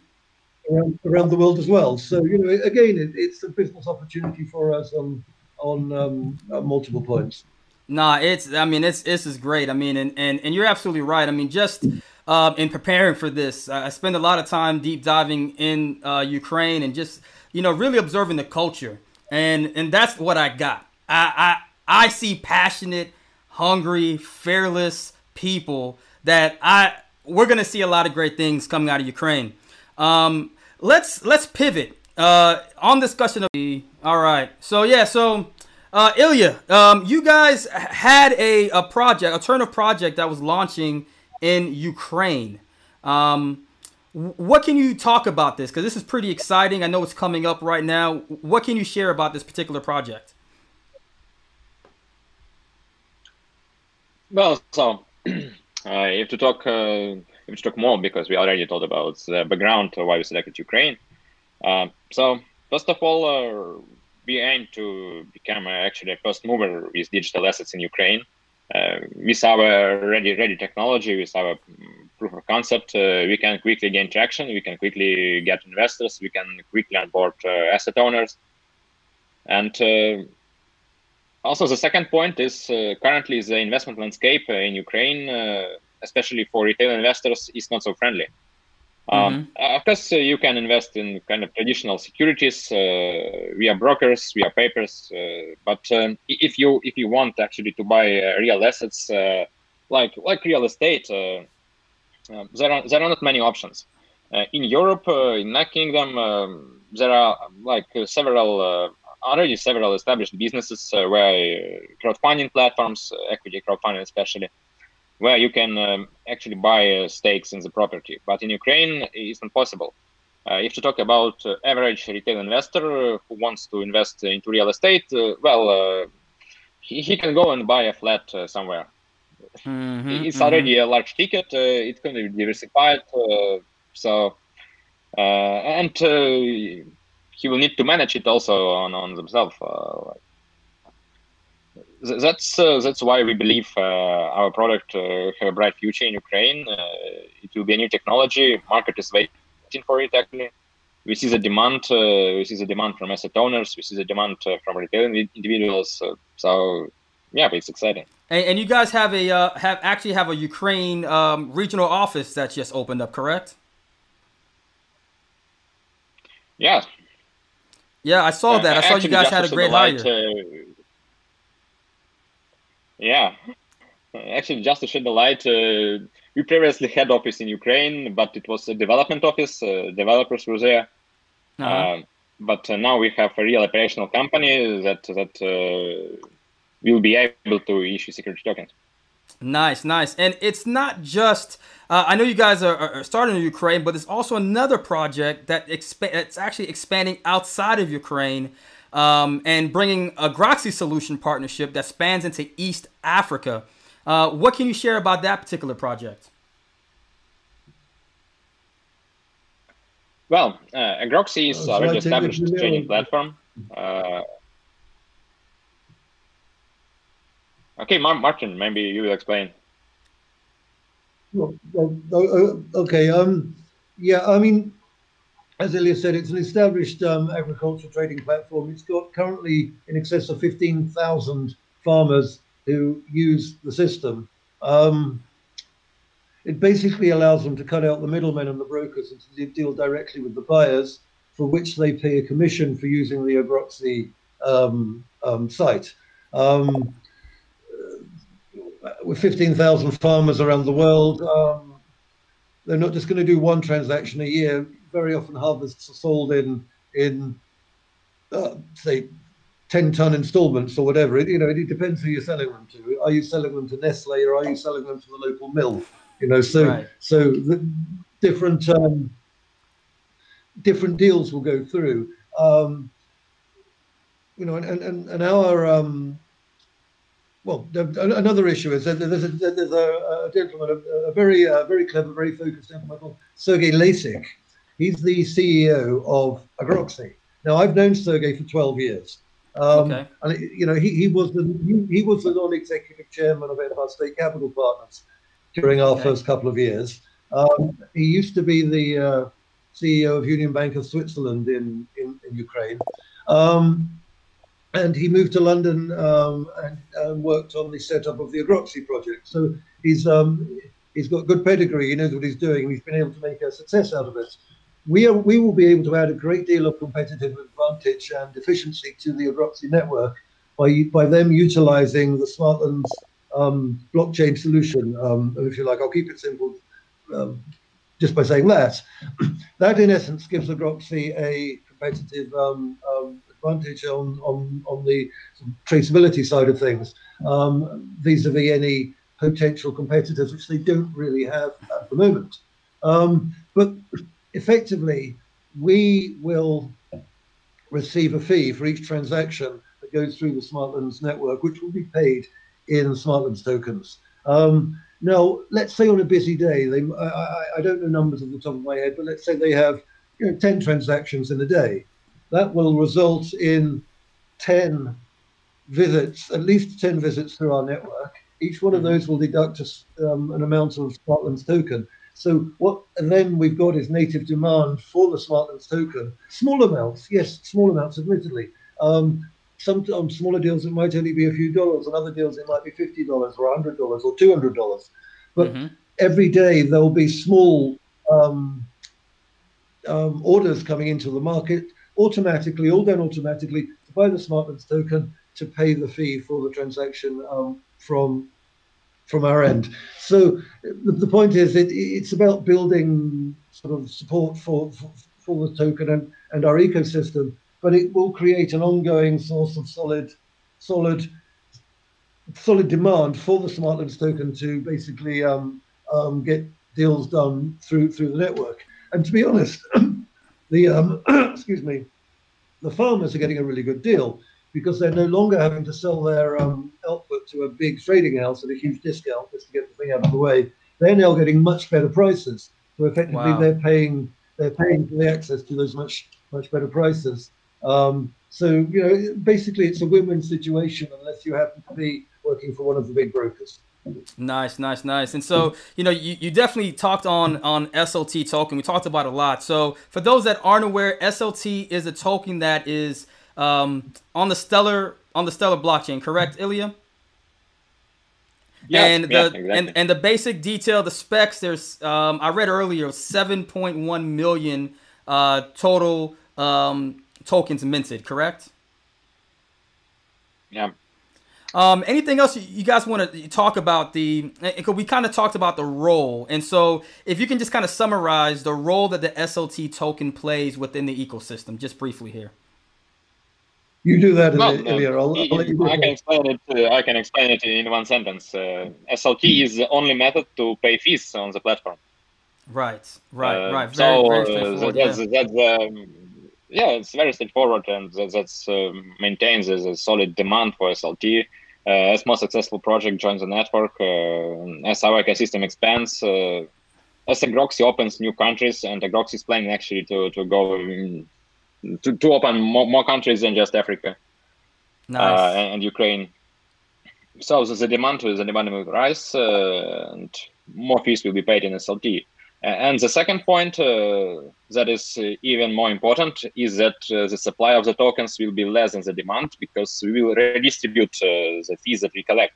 Speaker 3: around, around the world as well. So you know, again, it, it's a business opportunity for us on on um, multiple points.
Speaker 1: Nah, it's I mean it's this is great. I mean, and and, and you're absolutely right. I mean, just um, in preparing for this, I spend a lot of time deep diving in uh, Ukraine and just you know really observing the culture, and and that's what I got. I I see passionate, hungry, fearless people that I we're gonna see a lot of great things coming out of Ukraine. Um, let's let's pivot uh, on discussion of. All right, so yeah, so uh, Ilya, um, you guys had a, a project, a turn of project that was launching in Ukraine. Um, what can you talk about this? Because this is pretty exciting. I know it's coming up right now. What can you share about this particular project?
Speaker 2: Well, so [clears throat] uh, if to talk uh, we talk more because we already talked about the background why we selected Ukraine. Uh, so first of all, uh, we aim to become actually a first mover with digital assets in Ukraine. Uh, with our ready ready technology, with our proof of concept, uh, we can quickly gain traction. We can quickly get investors. We can quickly onboard uh, asset owners, and uh, also the second point is currently the investment landscape in Ukraine especially for retail investors, is not so friendly. Um, mm-hmm. of course, uh, you can invest in kind of traditional securities uh, via brokers, via papers. Uh, but um, if you if you want actually to buy uh, real assets uh, like like real estate, uh, um, there are there are not many options. in Europe, in United Kingdom, um, there are like several already several established businesses where crowdfunding platforms, equity crowdfunding especially, where you can um, actually buy uh, stakes in the property. But in Ukraine, it's not possible. Uh, if you talk about uh, average retail investor who wants to invest into real estate, uh, well, uh, he, he can go and buy a flat uh, somewhere. Mm-hmm, it's mm-hmm. already a large ticket. it can be diversified. so, and he will need to manage it also on, on themselves. Like that's uh, that's why we believe uh, our product uh, have a bright future in Ukraine. Uh, it will be a new technology. Market is waiting for it. Actually, we see the demand. Uh, we see the demand from asset owners. We see the demand uh, from retail individuals. so, yeah, it's exciting.
Speaker 1: And, and, you guys have a have actually have a Ukraine um, regional office that's just opened up, correct?
Speaker 2: Yeah.
Speaker 1: Yeah, I saw that. I saw you guys had a great hire.
Speaker 2: Yeah, actually, just to shed the light, uh, we previously had office in Ukraine, but it was a development office. Uh, developers were there, uh-huh. uh, but now we have a real operational company that that uh, will be able to issue security tokens.
Speaker 1: Nice, nice, and it's not just. Uh, I know you guys are, are, starting in Ukraine, but there's also another project that expa- it's actually expanding outside of Ukraine um, and bringing Agroxy solution partnership that spans into East Africa. Uh, what can you share about that particular project?
Speaker 2: Well, uh, Agroxy is oh, already established trading platform. Uh, okay, Martin, maybe you will explain.
Speaker 3: Well, okay. Um, yeah, I mean, as Ilya said, it's an established um, agricultural trading platform. It's got currently in excess of 15,000 farmers who use the system. Um, it basically allows them to cut out the middlemen and the brokers and to deal directly with the buyers, for which they pay a commission for using the Agroxy um, um, site. Um, with 15,000 farmers around the world, um, they're not just going to do one transaction a year very often harvests are sold in in uh, say 10 ton installments or whatever. It, you know, it depends who you're selling them to. Are you selling them to Nestle or are you selling them to the local mill? You know, so right. so the different um, different deals will go through. Um, you know, and and, and our um, well, another issue is that there's a, there's a, a gentleman, a, a very uh, very clever, very focused gentleman called Sergey Lasik. He's the CEO of Agroxy. Now, I've known Sergey for 12 years. Um, okay. And you know, he, he was the he, he was the non-executive chairman of Empire State Capital Partners during our okay. first couple of years. Um, he used to be the uh, CEO of Union Bank of Switzerland in in, in Ukraine, um, and he moved to London um, and, and, worked on the setup of the Agroxy project. So he's um, he's got good pedigree. He knows what he's doing, he's been able to make a success out of it we, are, we will be able to add a great deal of competitive advantage and efficiency to the Agroxy network by, by them utilizing the Smartlands um, blockchain solution. Um, if you like, I'll keep it simple um, just by saying that. [clears throat] that, in essence, gives Agroxy a competitive um, um, advantage on, on, on the traceability side of things um, vis-a-vis any potential competitors, which they don't really have at the moment. but effectively, we will receive a fee for each transaction that goes through the Smartlands network, which will be paid in Smartlands tokens. Um, now, let's say on a busy day, they, I, I, don't know numbers off the top of my head, but let's say they have you know, 10 transactions in a day. That will result in 10 visits, at least 10 visits through our network. Each one of mm-hmm. those will deduct a, um, an amount of Smartlands token. So what and then we've got is native demand for the Smartlands token. Small amounts, yes, small amounts, admittedly. Um, some on smaller deals it might only be a few dollars, on other deals it might be fifty dollars or hundred dollars or two hundred dollars. But mm-hmm. every day there will be small um, um, orders coming into the market automatically, all done automatically to buy the Smartlands token to pay the fee for the transaction um, from from our end. So the, the point is, it, it's about building sort of support for, for, for the token and, and our ecosystem, but it will create an ongoing source of solid, solid, solid demand for the Smartlands token to basically um, um, get deals done through through the network. And to be honest, [clears throat] the um, [clears throat] excuse me, the farmers are getting a really good deal because they're no longer having to sell their um, output to a big trading house at a huge discount just to get the thing out of the way. They're now getting much better prices. So effectively, wow. they're paying they're paying for the access to those much much better prices. Um, so you know, basically, it's a win-win situation unless you happen to be working for one of the big brokers.
Speaker 1: Nice, nice, nice. And so, you know, you, you definitely talked on on SLT token. We talked about a lot. So, for those that aren't aware, SLT is a token that is um, on the Stellar on the Stellar blockchain, correct, Ilya?
Speaker 2: Yeah,
Speaker 1: and the
Speaker 2: yeah, exactly.
Speaker 1: and, and the basic detail, the specs. There's um, I read earlier, 7.1 million uh, total um, tokens minted. Correct?
Speaker 2: Yeah.
Speaker 1: Um, anything else you guys want to talk about the? Because we kind of talked about the role, and so if you can just kind of summarize the role that the SLT token plays within the ecosystem, just briefly here.
Speaker 3: You do that, well, Ilya. I'll, I'll let you
Speaker 2: I can explain it. Uh, I can explain it in one sentence. Uh, SLT is the only method to pay fees on the platform.
Speaker 1: Right, right, uh, right.
Speaker 2: Very, so very uh, that's, yeah. that's um, yeah, it's very straightforward, and that that's, um, maintains a solid demand for SLT. Uh, as more successful project joins the network, uh, as our ecosystem expands, as Agroxy opens new countries, and Agroxy is planning actually to to go in, to, to open more, more countries than just Africa nice. uh, and, and, Ukraine. So the demand the demand will rise, uh, and more fees will be paid in SLT. And the second point uh, that is uh, even more important is that uh, the supply of the tokens will be less than the demand because we will redistribute uh, the fees that we collect.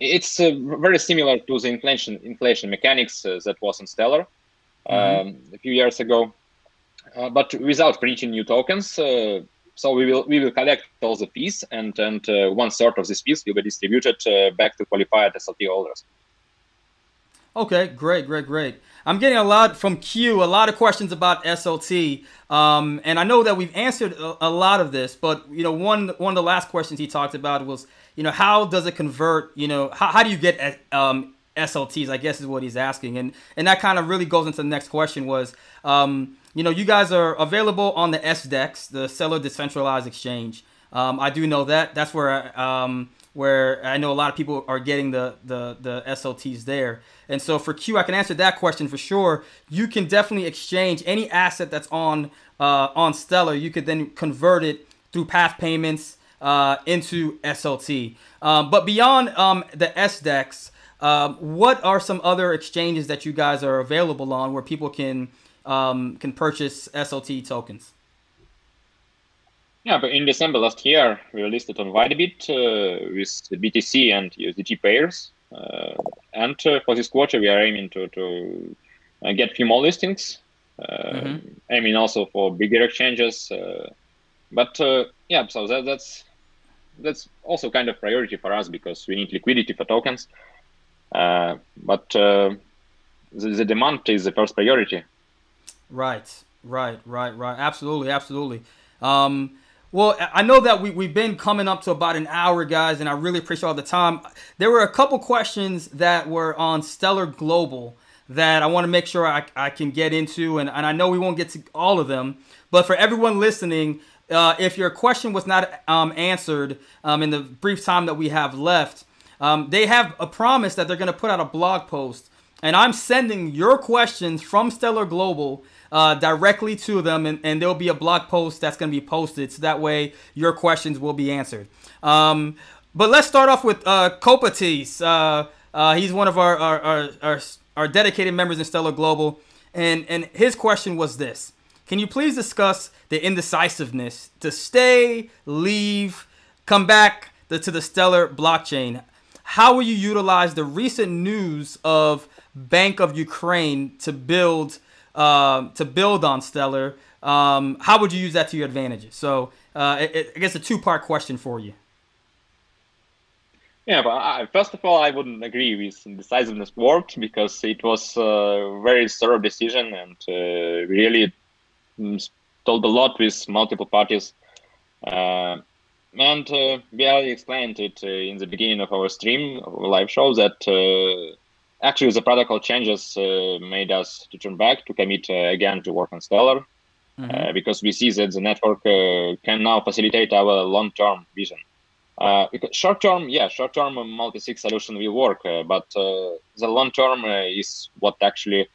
Speaker 2: it's very similar to the inflation inflation mechanics that was in Stellar mm-hmm. um, a few years ago. Uh, but without printing new tokens. Uh, so we will we will collect all the fees, and and uh, one third of these fees will be distributed back to qualified SLT holders.
Speaker 1: Okay, great, great, great. I'm getting a lot from Q, a lot of questions about SLT, um, and I know that we've answered a, a, lot of this. But you know, one one of the last questions he talked about was, you know, how does it convert? You know, how, how do you get um, SLTs? I guess is what he's asking, and and that kind of really goes into the next question was, um, you know, you guys are available on the SDEX, the Stellar Decentralized Exchange. Um, I do know that. That's where um, where I know a lot of people are getting the, the, the SLTs there. And so for Q, I can answer that question for sure. You can definitely exchange any asset that's on uh, on Stellar. You could then convert it through path payments uh, into SLT. Um, but beyond um, the SDEX, um, what are some other exchanges that you guys are available on where people can um, can purchase SLT tokens?
Speaker 2: Yeah, but in December last year, we released it on Whitebit uh, with BTC and USDT pairs. Uh, and uh, for this quarter, we are aiming to, to uh, get a few more listings, uh, mm-hmm. aiming also for bigger exchanges. Uh, but yeah, so that, that's that's also kind of priority for us because we need liquidity for tokens. but the, the demand is the first priority.
Speaker 1: Right, right, right, right. Absolutely, absolutely. Um, well, I know that we, we've been coming up to about an hour, guys, and I really appreciate all the time. There were a couple questions that were on Stellar Global that I want to make sure I, I can get into, and, and I know we won't get to all of them. But for everyone listening, uh, if your question was not um, answered um, in the brief time that we have left, um, they have a promise that they're going to put out a blog post. And I'm sending your questions from Stellar Global uh, directly to them, and, and there'll be a blog post that's going to be posted, so that way your questions will be answered. Um, but let's start off with uh, Kopatis. Uh, uh, he's one of our our, our, our, our dedicated members in Stellar Global, and, and his question was this. Can you please discuss the indecisiveness to stay, leave, come back the, to the Stellar blockchain? How will you utilize the recent news of Bank of Ukraine to build um, to build on Stellar, um, how would you use that to your advantages? So uh, it, I guess a two part question for you.
Speaker 2: Yeah, but I, first of all, I wouldn't agree with decisiveness word because it was a very thorough decision and uh, really mm, told a lot with multiple parties. Uh, and uh, we already explained it uh, in the beginning of our stream, our live show, that uh, actually the protocol changes uh, made us to turn back to commit uh, again to work on Stellar mm-hmm. Uh, because we see that the network can now facilitate our long-term vision. because short-term, yeah, short-term multi-sig solution will work, but the long-term is what actually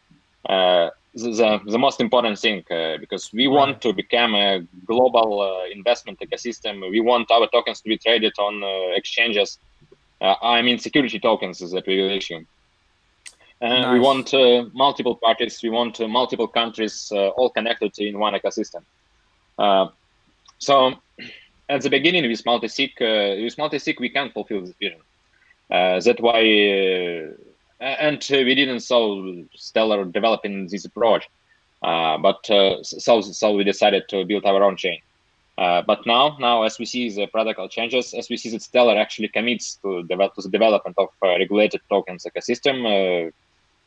Speaker 2: the, the most important thing uh, because we right. want to become a global uh, investment ecosystem. We want our tokens to be traded on uh, exchanges. I mean, security tokens that we will issue. Nice. We want uh, multiple parties. We want uh, multiple countries uh, all connected in one ecosystem. Uh, so, at the beginning with multi-sig, uh, with multi-sig, we can't fulfill this vision. Uh, that's why, and we didn't saw Stellar developing this approach. but so, so we decided to build our own chain. but now, now as we see the protocol changes, as we see that Stellar actually commits to, develop, to the development of regulated tokens ecosystem, uh,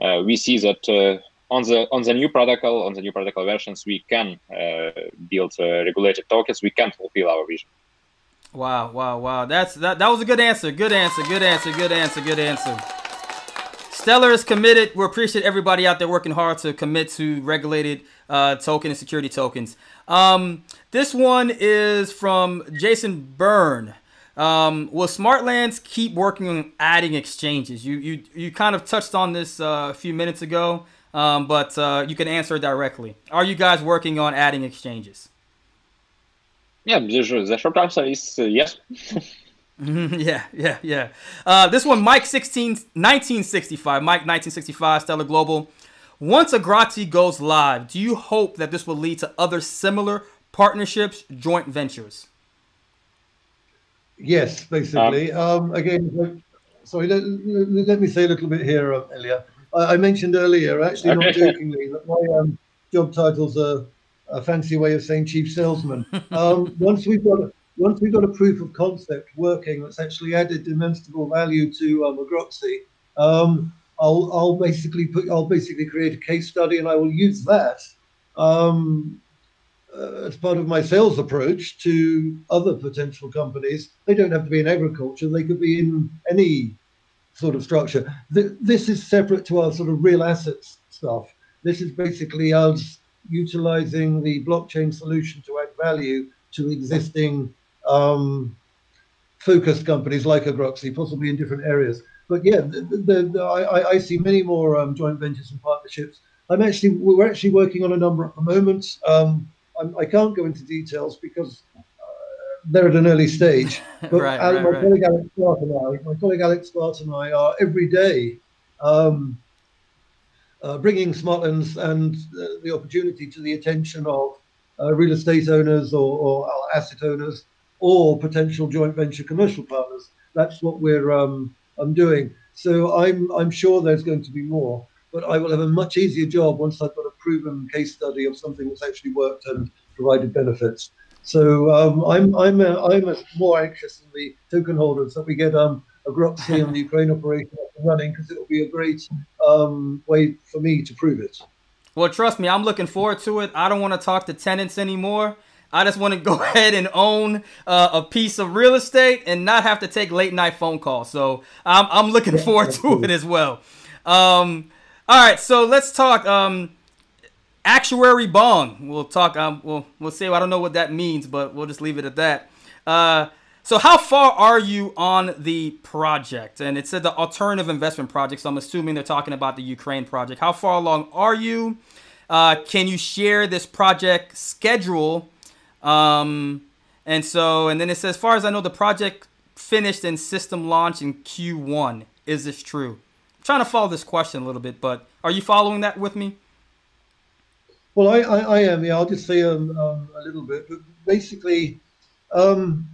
Speaker 2: we see that uh, on the on the new protocol, on the new protocol versions, we can uh, build regulated tokens. We can fulfill our vision.
Speaker 1: Wow, wow, wow. That's that. That was a good answer. Good answer. Good answer. Good answer. Good answer. Stellar is committed. We appreciate everybody out there working hard to commit to regulated uh, token and security tokens. Um, this one is from Jason Byrne. Um, will Smartlands keep working on adding exchanges? You you you kind of touched on this uh, a few minutes ago, um, but uh, you can answer directly. Are you guys working on adding exchanges?
Speaker 2: Yeah, the, short answer is uh, yes. [laughs] [laughs]
Speaker 1: yeah, yeah, yeah. Uh, this one, Mike 16, 1965, Mike 1965, Stellar Global. Once Agroxy goes live, do you hope that this will lead to other similar partnerships, joint ventures?
Speaker 3: Yes, basically. Um, um, again, sorry, let, let, me say a little bit here, uh, Ilya. I, I mentioned earlier, actually not jokingly, that my um, job title's a, a fancy way of saying chief salesman. [laughs] Um, once we've got a, once we've got a proof of concept working that's actually added demonstrable value to um, Agroxy, um, I'll I'll basically put I'll basically create a case study and I will use that um, uh, as part of my sales approach to other potential companies. They don't have to be in agriculture; they could be in any sort of structure. this is separate to our sort of real assets stuff. This is basically us utilizing the blockchain solution to add value to existing um, focused companies like Agroxy, possibly in different areas. But yeah, the, the, the, I, I, see many more um, joint ventures and partnerships. I'm actually we're actually working on a number at the moment. Um, I can not go into details because uh, they're at an early stage. [laughs] But right, right, my right. colleague Alex Smart and I, my colleague Alex Smart and I are every day um, uh, bringing Smartlands and uh, the opportunity to the attention of uh, real estate owners or, or, asset owners or potential joint venture commercial partners. That's what we're um, I'm doing. So I'm I'm sure there's going to be more, but I will have a much easier job once I've got a proven case study of something that's actually worked and provided benefits. So um, I'm I'm a, I'm a more anxious than the token holders that we get um, Agroxy on the [laughs] Ukraine operation up and running because it will be a great um, way for me to prove it.
Speaker 1: Well, trust me, I'm looking forward to it. I don't want to talk to tenants anymore. I just want to [laughs] go ahead and own uh, a piece of real estate and not have to take late night phone calls. So I'm, I'm looking forward [laughs] to it as well. Um, all right, so let's talk um, actuary bong. We'll talk. Um, we'll we'll say I don't know what that means, but we'll just leave it at that. Uh, so how far are you on the project? And it said the alternative investment project. So I'm assuming they're talking about the Ukraine project. How far along are you? Uh, can you share this project schedule? Um, and so, and then it says, as far as I know, the project finished and system launch in Q1. Is this true? I'm trying to follow this question a little bit, but are you following that with me?
Speaker 3: Well, I, I, I am. Yeah, I'll just say um, um, a little bit. But basically, um,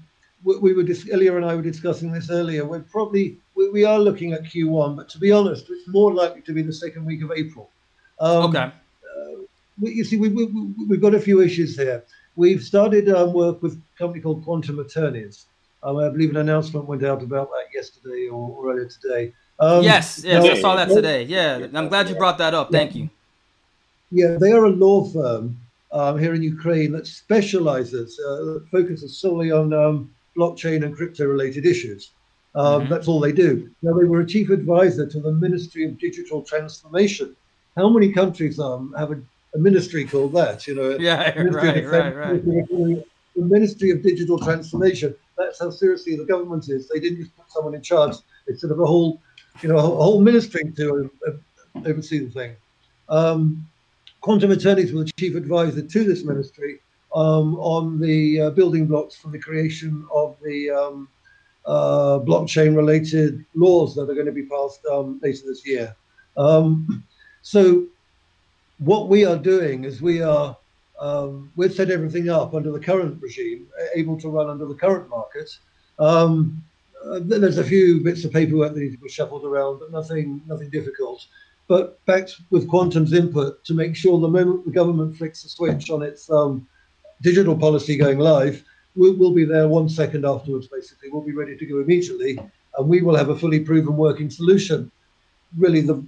Speaker 3: we, we were just Ilya and I were discussing this earlier. We're probably we, we, are looking at Q1, but to be honest, it's more likely to be the second week of April.
Speaker 1: Um, okay.
Speaker 3: Uh, we, you see, we, we, we've got a few issues here. We've started um, work with a company called Quantum Attorneys. Um, I believe an announcement went out about that yesterday or, or earlier today.
Speaker 1: Um, yes, yes, I saw that today. Yeah, I'm glad you brought that up. Thank you.
Speaker 3: Yeah, they are a law firm um, here in Ukraine that specializes, uh, focuses solely on um, blockchain and crypto related issues. Um, mm-hmm. That's all they do. Now, they were a chief advisor to the Ministry of Digital Transformation. How many countries um, have a, a ministry called that? You know,
Speaker 1: yeah, [laughs] right, right, right.
Speaker 3: The Ministry of Digital Transformation. That's how seriously the government is. They didn't just put someone in charge. It's sort of a whole, you know, a whole ministry to uh, oversee the thing. Um, Quantum Attorneys were the chief advisor to this ministry, um, on the uh, building blocks for the creation of the um, uh, blockchain related laws that are going to be passed um, later this year. Um, so, what we are doing is we are um, we've set everything up under the current regime, able to run under the current market. Um, uh, there's a few bits of paperwork that need to be shuffled around, but nothing nothing difficult. But backed with Quantum's input to make sure the moment the government flicks the switch on its um, digital policy going live, we'll, we'll, be there one second afterwards, basically. We'll be ready to go immediately, and we will have a fully proven working solution. Really, the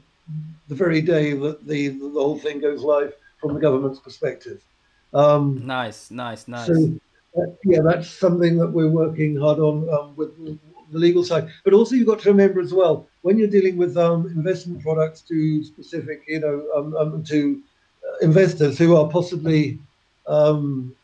Speaker 3: the very day that the the whole thing goes live from the government's perspective.
Speaker 1: Um, nice, nice, nice.
Speaker 3: So, uh, yeah, that's something that we're working hard on um, with, with, the legal side. But also, you've got to remember as well when you're dealing with um, investment products to specific, you know, um, um, to uh, investors who are possibly um,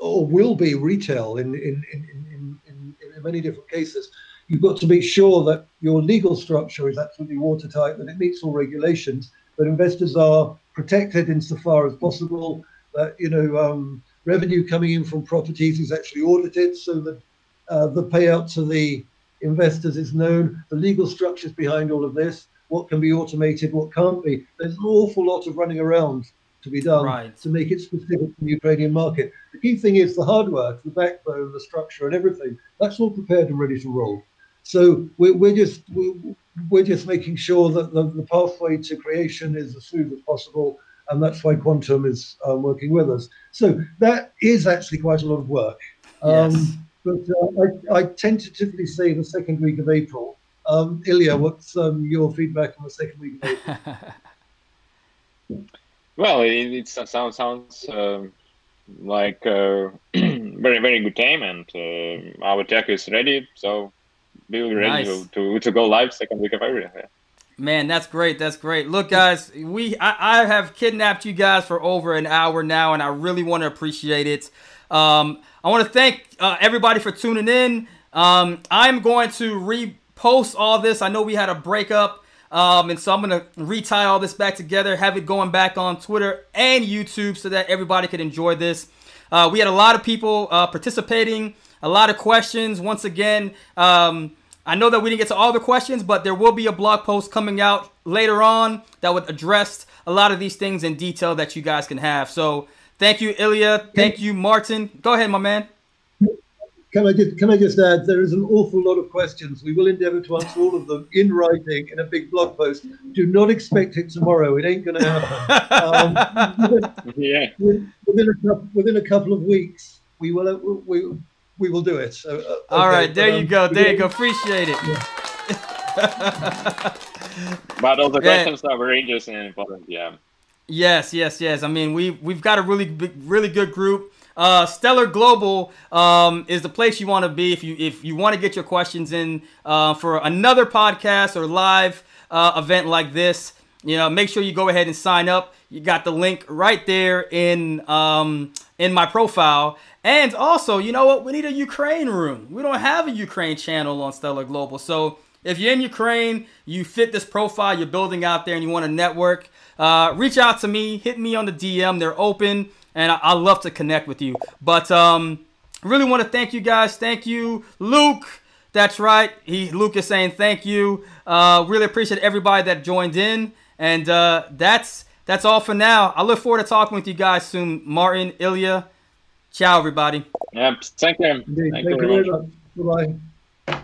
Speaker 3: or will be retail in, in, in, in, in, in many different cases. You've got to be sure that your legal structure is absolutely watertight, that it meets all regulations, that investors are protected insofar as possible, that you know um, revenue coming in from properties is actually audited, so that uh, the payout to the investors is known, the legal structures behind all of this, what can be automated, what can't be. There's an awful lot of running around to be done right. to make it specific to the Ukrainian market. The key thing is the hardware, the backbone, the structure, and everything. That's all prepared and ready to roll. So we're, we're just we're, just making sure that the, the, pathway to creation is as smooth as possible, and that's why Quantum is um, working with us. So that is actually quite a lot of work. Um, yes. But uh, I, I, tentatively say the second week of April. Um, Ilya, what's um, your feedback on the second week? Of April? [laughs]
Speaker 2: well, it, it sounds sounds um, like a [clears throat] very very good game, and uh, our tech is ready. So we will be ready nice. to, to, to go live second week of April. Yeah.
Speaker 1: Man, that's great. That's great. Look, guys, we I, I, have kidnapped you guys for over an hour now, and I really want to appreciate it. Um, I want to thank uh, everybody for tuning in. Um, I'm going to repost all this. I know we had a breakup, um, and so I'm going to retie all this back together, have it going back on Twitter and YouTube so that everybody could enjoy this. Uh, we had a lot of people uh, participating, a lot of questions. Once again, um, I know that we didn't get to all the questions, but there will be a blog post coming out later on that would address a lot of these things in detail that you guys can have. So thank you, Ilya. Thank you, Martin. Go ahead, my man.
Speaker 3: Can I just can I just add there is an awful lot of questions. We will endeavour to answer all of them in writing in a big blog post. Do not expect it tomorrow. It ain't going to happen. Um, within, [laughs] yeah. Within a, couple, within a couple of weeks, we will we we will do it. So, uh, okay,
Speaker 1: All right, there but, um, you go. There you go. Appreciate it.
Speaker 2: Yeah. [laughs] but all the questions yeah. are very interesting and important. Yeah.
Speaker 1: Yes, yes, yes. I mean, we we've got a really really good group. Uh, Stellar Global um, is the place you want to be if you if you want to get your questions in uh, for another podcast or live uh, event like this. You know, make sure you go ahead and sign up. You got the link right there in um, in my profile. And also, you know what? We need a Ukraine room. We don't have a Ukraine channel on Stellar Global. So if you're in Ukraine, you fit this profile, you're building out there, and you want to network, uh, reach out to me, hit me on the DM. They're open, and I, I love to connect with you. But um, really want to thank you guys. Thank you, Luke. That's right. He Luke is saying thank you. Uh, really appreciate everybody that joined in, and uh, that's that's all for now. I look forward to talking with you guys soon, Martin, Ilya. Ciao, everybody.
Speaker 2: Yep. thank you. Thank, thank you very much. Bye.